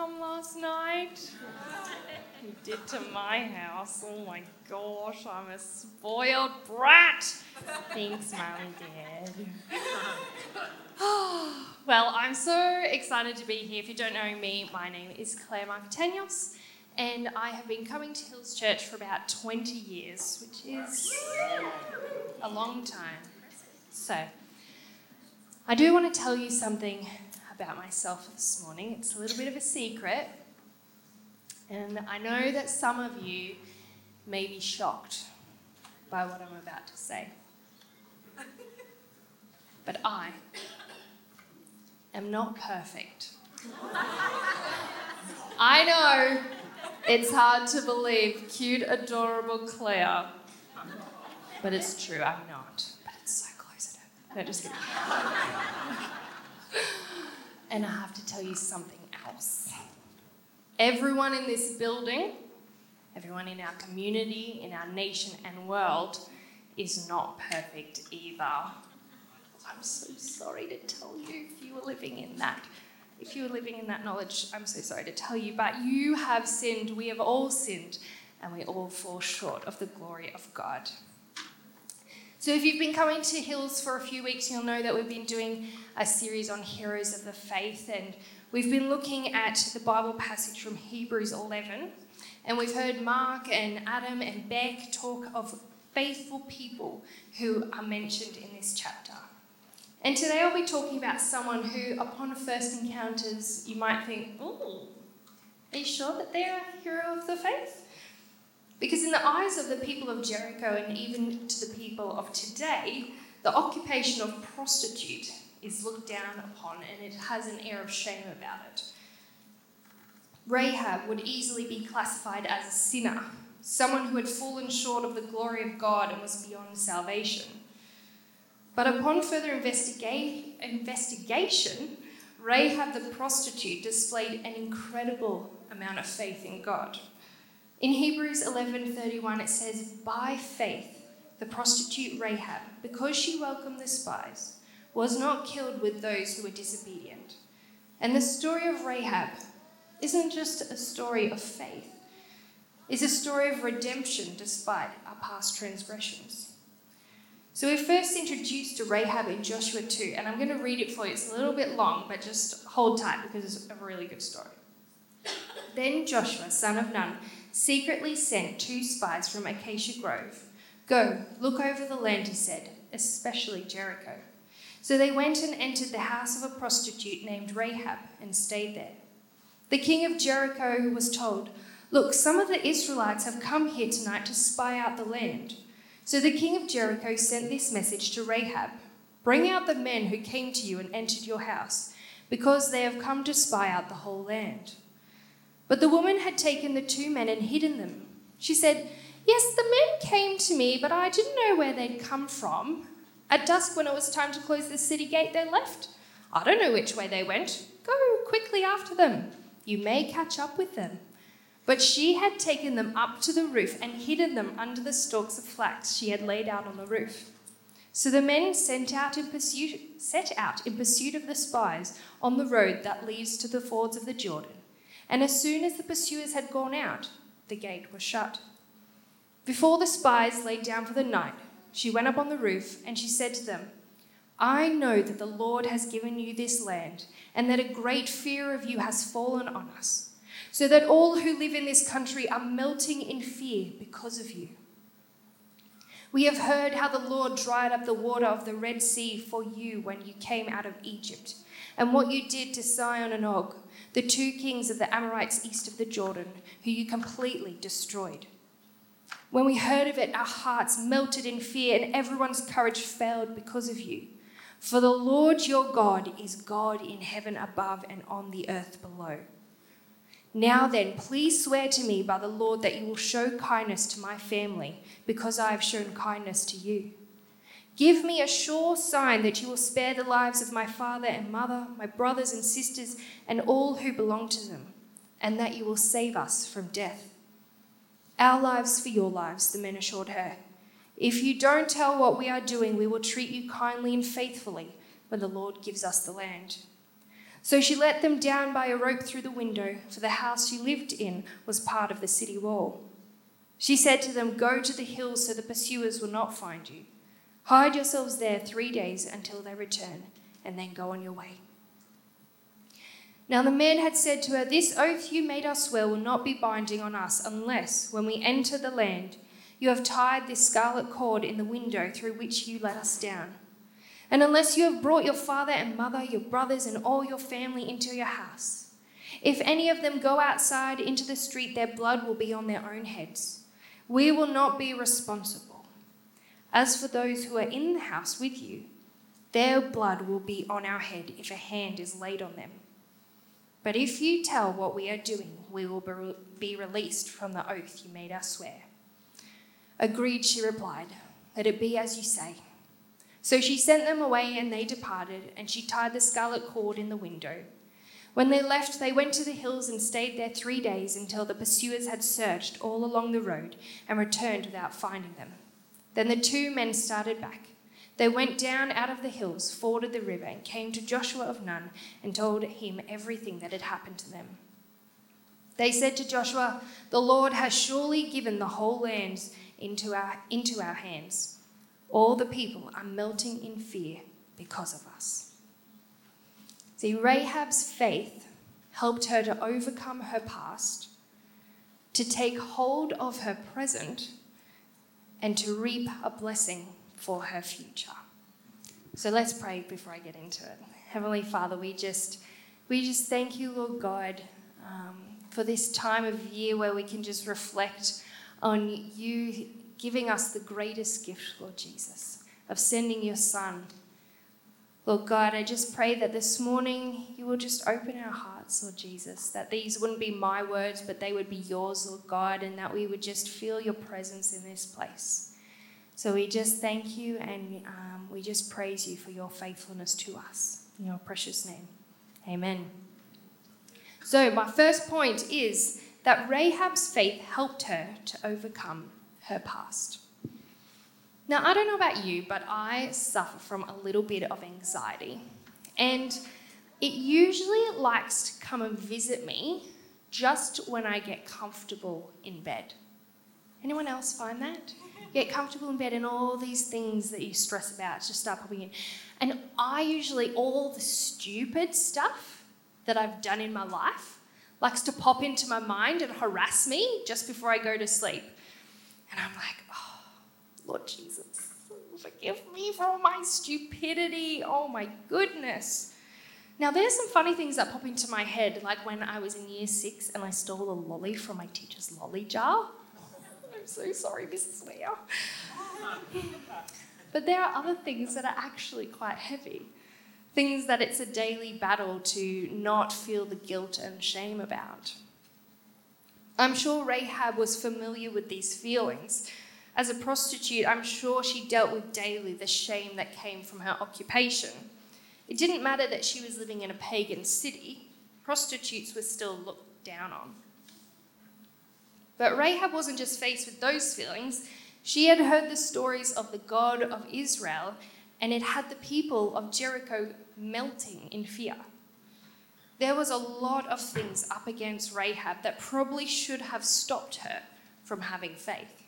come last night? He did to my house. Oh my gosh, I'm a spoiled brat. Thanks, Mum and Dad. well, I'm so excited to be here. If you don't know me, my name is Claire Marketanios, and I have been coming to Hills Church for about 20 years, which is a long time. So, I do want to tell you something about myself this morning. It's a little bit of a secret, and I know that some of you may be shocked by what I'm about to say. But I am not perfect. I know it's hard to believe, cute, adorable Claire. But it's true, I'm not. But it's so close to No, just kidding. And I have to tell you something else. Everyone in this building, everyone in our community, in our nation and world, is not perfect either. I'm so sorry to tell you if you were living in that. If you were living in that knowledge, I'm so sorry to tell you, but you have sinned. We have all sinned, and we all fall short of the glory of God. So, if you've been coming to Hills for a few weeks, you'll know that we've been doing a series on heroes of the faith, and we've been looking at the Bible passage from Hebrews 11. And we've heard Mark and Adam and Beck talk of faithful people who are mentioned in this chapter. And today I'll be talking about someone who, upon first encounters, you might think, oh, are you sure that they're a hero of the faith? Because in the eyes of the people of Jericho and even to the people of today, the occupation of prostitute is looked down upon and it has an air of shame about it. Rahab would easily be classified as a sinner, someone who had fallen short of the glory of God and was beyond salvation. But upon further investiga- investigation, Rahab the prostitute displayed an incredible amount of faith in God. In Hebrews 11:31 it says, "By faith the prostitute Rahab, because she welcomed the spies, was not killed with those who were disobedient." And the story of Rahab isn't just a story of faith. It's a story of redemption despite our past transgressions. So we're first introduced to Rahab in Joshua 2, and I'm going to read it for you. It's a little bit long, but just hold tight because it's a really good story. Then Joshua, son of Nun, secretly sent two spies from Acacia Grove. Go, look over the land, he said, especially Jericho. So they went and entered the house of a prostitute named Rahab and stayed there. The king of Jericho was told, Look, some of the Israelites have come here tonight to spy out the land. So the king of Jericho sent this message to Rahab Bring out the men who came to you and entered your house, because they have come to spy out the whole land. But the woman had taken the two men and hidden them. She said, Yes, the men came to me, but I didn't know where they'd come from. At dusk, when it was time to close the city gate, they left. I don't know which way they went. Go quickly after them. You may catch up with them. But she had taken them up to the roof and hidden them under the stalks of flax she had laid out on the roof. So the men sent out in pursuit, set out in pursuit of the spies on the road that leads to the fords of the Jordan. And as soon as the pursuers had gone out, the gate was shut. Before the spies lay down for the night, she went up on the roof and she said to them, I know that the Lord has given you this land, and that a great fear of you has fallen on us so that all who live in this country are melting in fear because of you. We have heard how the Lord dried up the water of the Red Sea for you when you came out of Egypt, and what you did to Sihon and Og, the two kings of the Amorites east of the Jordan, who you completely destroyed. When we heard of it, our hearts melted in fear, and everyone's courage failed because of you. For the Lord your God is God in heaven above and on the earth below. Now then, please swear to me by the Lord that you will show kindness to my family, because I have shown kindness to you. Give me a sure sign that you will spare the lives of my father and mother, my brothers and sisters, and all who belong to them, and that you will save us from death. Our lives for your lives, the men assured her. If you don't tell what we are doing, we will treat you kindly and faithfully, when the Lord gives us the land. So she let them down by a rope through the window, for the house she lived in was part of the city wall. She said to them, Go to the hills so the pursuers will not find you. Hide yourselves there three days until they return, and then go on your way. Now the men had said to her, This oath you made us swear will not be binding on us unless, when we enter the land, you have tied this scarlet cord in the window through which you let us down. And unless you have brought your father and mother, your brothers, and all your family into your house. If any of them go outside into the street, their blood will be on their own heads. We will not be responsible. As for those who are in the house with you, their blood will be on our head if a hand is laid on them. But if you tell what we are doing, we will be released from the oath you made us swear. Agreed, she replied. Let it be as you say. So she sent them away, and they departed, and she tied the scarlet cord in the window. When they left, they went to the hills and stayed there three days until the pursuers had searched all along the road and returned without finding them. Then the two men started back. They went down out of the hills, forded the river, and came to Joshua of Nun and told him everything that had happened to them. They said to Joshua, The Lord has surely given the whole land into our, into our hands. All the people are melting in fear because of us. See, Rahab's faith helped her to overcome her past, to take hold of her present, and to reap a blessing for her future. So let's pray before I get into it. Heavenly Father, we just we just thank you, Lord God, um, for this time of year where we can just reflect on you giving us the greatest gift, Lord Jesus, of sending your Son. Lord God, I just pray that this morning you will just open our hearts, Lord Jesus, that these wouldn't be my words, but they would be yours, Lord God, and that we would just feel your presence in this place. So we just thank you and um, we just praise you for your faithfulness to us. In your precious name. Amen. So, my first point is that Rahab's faith helped her to overcome her past. Now, I don't know about you, but I suffer from a little bit of anxiety. And it usually likes to come and visit me just when I get comfortable in bed. Anyone else find that? Get comfortable in bed and all these things that you stress about just start popping in. And I usually, all the stupid stuff that I've done in my life likes to pop into my mind and harass me just before I go to sleep. And I'm like, oh, Lord Jesus, forgive me for all my stupidity. Oh my goodness. Now, there's some funny things that pop into my head, like when I was in year six and I stole a lolly from my teacher's lolly jar. I'm so sorry, Mrs. Weir. but there are other things that are actually quite heavy. Things that it's a daily battle to not feel the guilt and shame about. I'm sure Rahab was familiar with these feelings. As a prostitute, I'm sure she dealt with daily the shame that came from her occupation. It didn't matter that she was living in a pagan city, prostitutes were still looked down on. But Rahab wasn't just faced with those feelings, she had heard the stories of the God of Israel, and it had the people of Jericho melting in fear there was a lot of things up against Rahab that probably should have stopped her from having faith.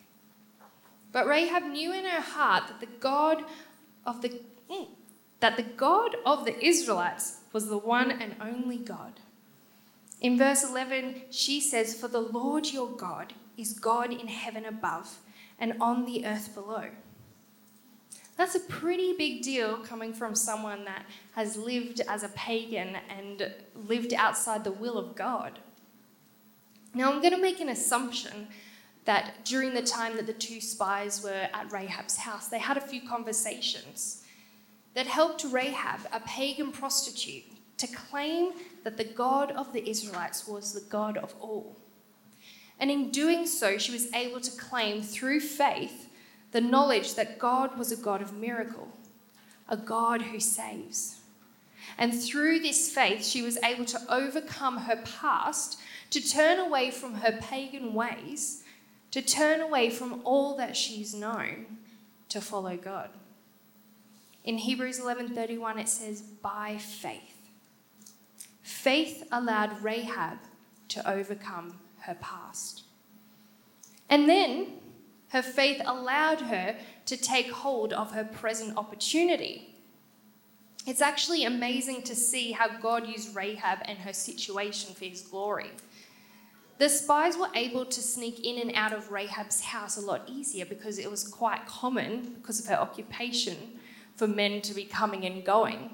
But Rahab knew in her heart that the God of the mm, that the God of the Israelites was the one and only God. In verse 11, she says, For the Lord your God is God in heaven above and on the earth below. That's a pretty big deal coming from someone that has lived as a pagan and lived outside the will of God. Now, I'm going to make an assumption that during the time that the two spies were at Rahab's house, they had a few conversations that helped Rahab, a pagan prostitute, to claim that the God of the Israelites was the God of all. And in doing so, she was able to claim through faith the knowledge that God was a God of miracle, a God who saves. And through this faith, she was able to overcome her past, to turn away from her pagan ways, to turn away from all that she's known, to follow God. In Hebrews 11:31 it says by faith. Faith allowed Rahab to overcome her past. And then her faith allowed her to take hold of her present opportunity. It's actually amazing to see how God used Rahab and her situation for his glory. The spies were able to sneak in and out of Rahab's house a lot easier because it was quite common, because of her occupation, for men to be coming and going.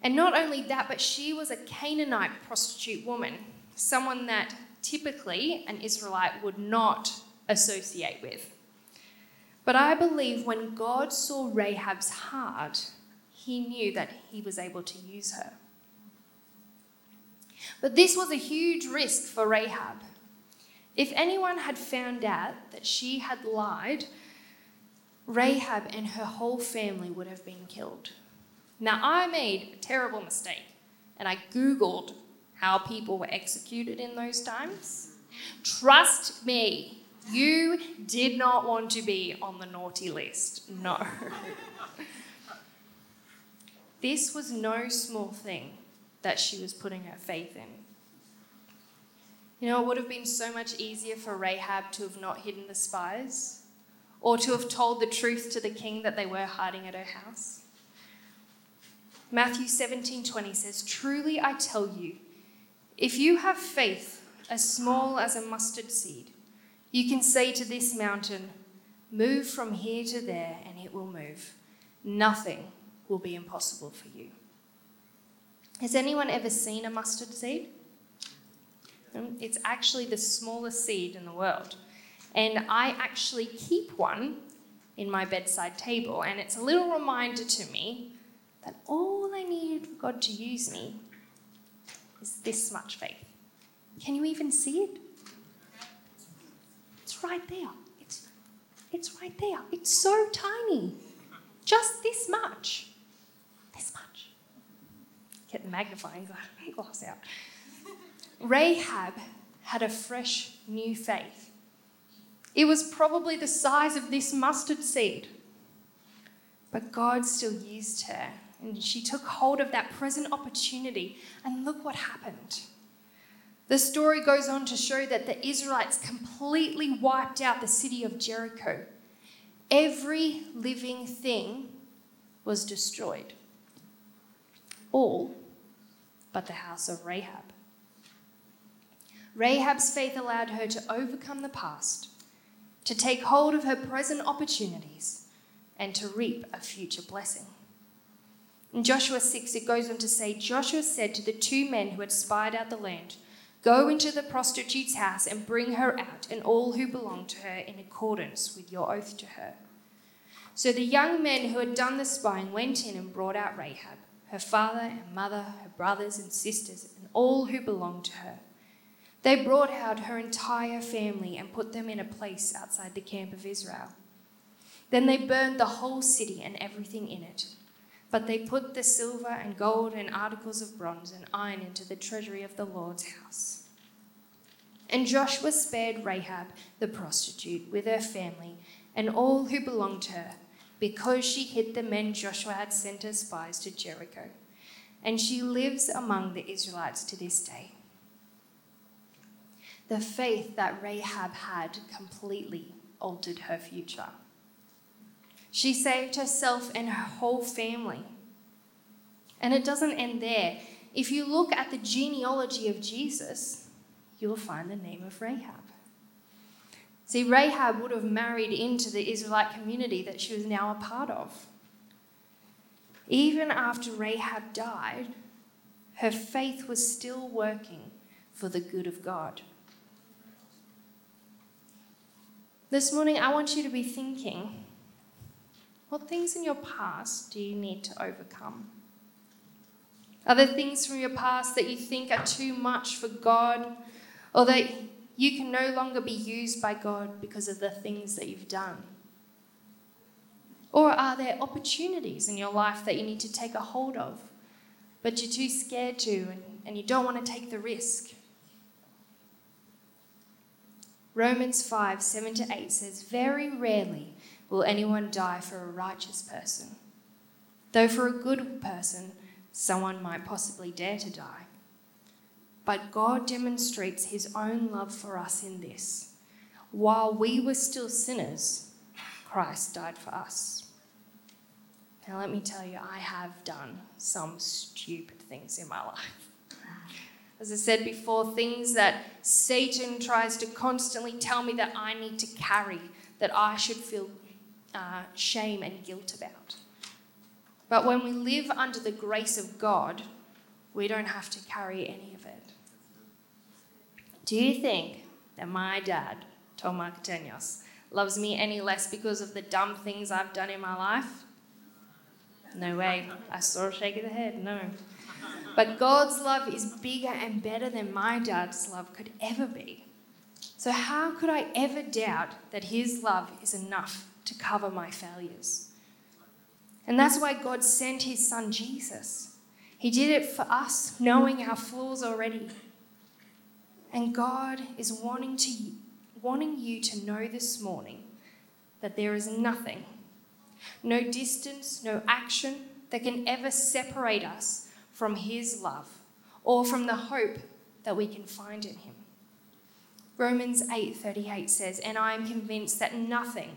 And not only that, but she was a Canaanite prostitute woman, someone that typically an Israelite would not associate with. But I believe when God saw Rahab's heart, he knew that he was able to use her. But this was a huge risk for Rahab. If anyone had found out that she had lied, Rahab and her whole family would have been killed. Now, I made a terrible mistake and I Googled how people were executed in those times. Trust me, you did not want to be on the naughty list. No. this was no small thing that she was putting her faith in. You know, it would have been so much easier for Rahab to have not hidden the spies or to have told the truth to the king that they were hiding at her house. Matthew 17:20 says, "Truly I tell you, if you have faith as small as a mustard seed, you can say to this mountain, move from here to there, and it will move. Nothing will be impossible for you." Has anyone ever seen a mustard seed? Um, it's actually the smallest seed in the world. And I actually keep one in my bedside table, and it's a little reminder to me that all I need for God to use me is this much faith. Can you even see it? Right there. It's, it's right there. It's so tiny. Just this much. This much. Get the magnifying glass out. Rahab had a fresh new faith. It was probably the size of this mustard seed. But God still used her, and she took hold of that present opportunity, and look what happened. The story goes on to show that the Israelites completely wiped out the city of Jericho. Every living thing was destroyed, all but the house of Rahab. Rahab's faith allowed her to overcome the past, to take hold of her present opportunities, and to reap a future blessing. In Joshua 6, it goes on to say Joshua said to the two men who had spied out the land, Go into the prostitute's house and bring her out, and all who belong to her, in accordance with your oath to her. So the young men who had done the spying went in and brought out Rahab, her father and mother, her brothers and sisters, and all who belonged to her. They brought out her entire family and put them in a place outside the camp of Israel. Then they burned the whole city and everything in it. But they put the silver and gold and articles of bronze and iron into the treasury of the Lord's house. And Joshua spared Rahab the prostitute with her family and all who belonged to her, because she hid the men Joshua had sent as spies to Jericho. And she lives among the Israelites to this day. The faith that Rahab had completely altered her future. She saved herself and her whole family. And it doesn't end there. If you look at the genealogy of Jesus, you'll find the name of Rahab. See, Rahab would have married into the Israelite community that she was now a part of. Even after Rahab died, her faith was still working for the good of God. This morning, I want you to be thinking what things in your past do you need to overcome? Are there things from your past that you think are too much for God or that you can no longer be used by God because of the things that you've done? Or are there opportunities in your life that you need to take a hold of, but you're too scared to and, and you don't want to take the risk? Romans 5 7 to 8 says, Very rarely will anyone die for a righteous person. Though for a good person, someone might possibly dare to die. But God demonstrates his own love for us in this while we were still sinners, Christ died for us. Now, let me tell you, I have done some stupid things in my life. As I said before, things that Satan tries to constantly tell me that I need to carry, that I should feel uh, shame and guilt about. But when we live under the grace of God, we don't have to carry any of it. Do you think that my dad, Tom Marcatenos, loves me any less because of the dumb things I've done in my life? No way. I saw a shake of the head. No. But God's love is bigger and better than my dad's love could ever be. So, how could I ever doubt that His love is enough to cover my failures? And that's why God sent His Son Jesus. He did it for us, knowing our flaws already. And God is wanting, to, wanting you to know this morning that there is nothing, no distance, no action that can ever separate us from His love or from the hope that we can find in Him. Romans 8:38 says, "And I am convinced that nothing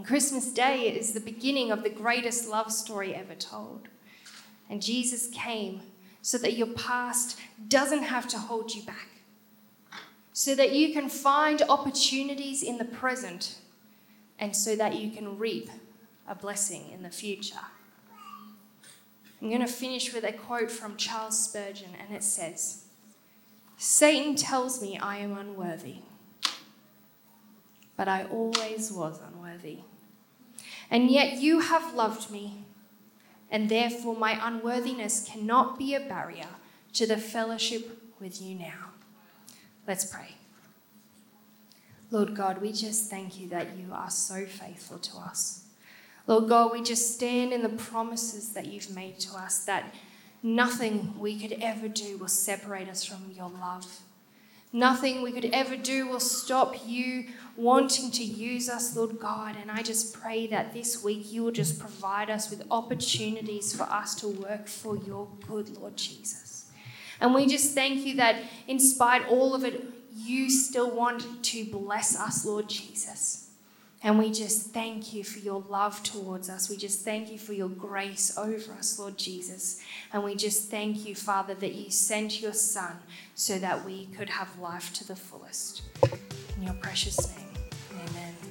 And Christmas Day is the beginning of the greatest love story ever told. And Jesus came so that your past doesn't have to hold you back, so that you can find opportunities in the present, and so that you can reap a blessing in the future. I'm going to finish with a quote from Charles Spurgeon, and it says Satan tells me I am unworthy, but I always was unworthy. And yet you have loved me and therefore my unworthiness cannot be a barrier to the fellowship with you now. Let's pray. Lord God, we just thank you that you are so faithful to us. Lord God, we just stand in the promises that you've made to us that nothing we could ever do will separate us from your love. Nothing we could ever do will stop you wanting to use us, Lord God. And I just pray that this week you will just provide us with opportunities for us to work for your good, Lord Jesus. And we just thank you that in spite all of it, you still want to bless us, Lord Jesus. And we just thank you for your love towards us. We just thank you for your grace over us, Lord Jesus. And we just thank you, Father, that you sent your Son so that we could have life to the fullest. In your precious name, amen.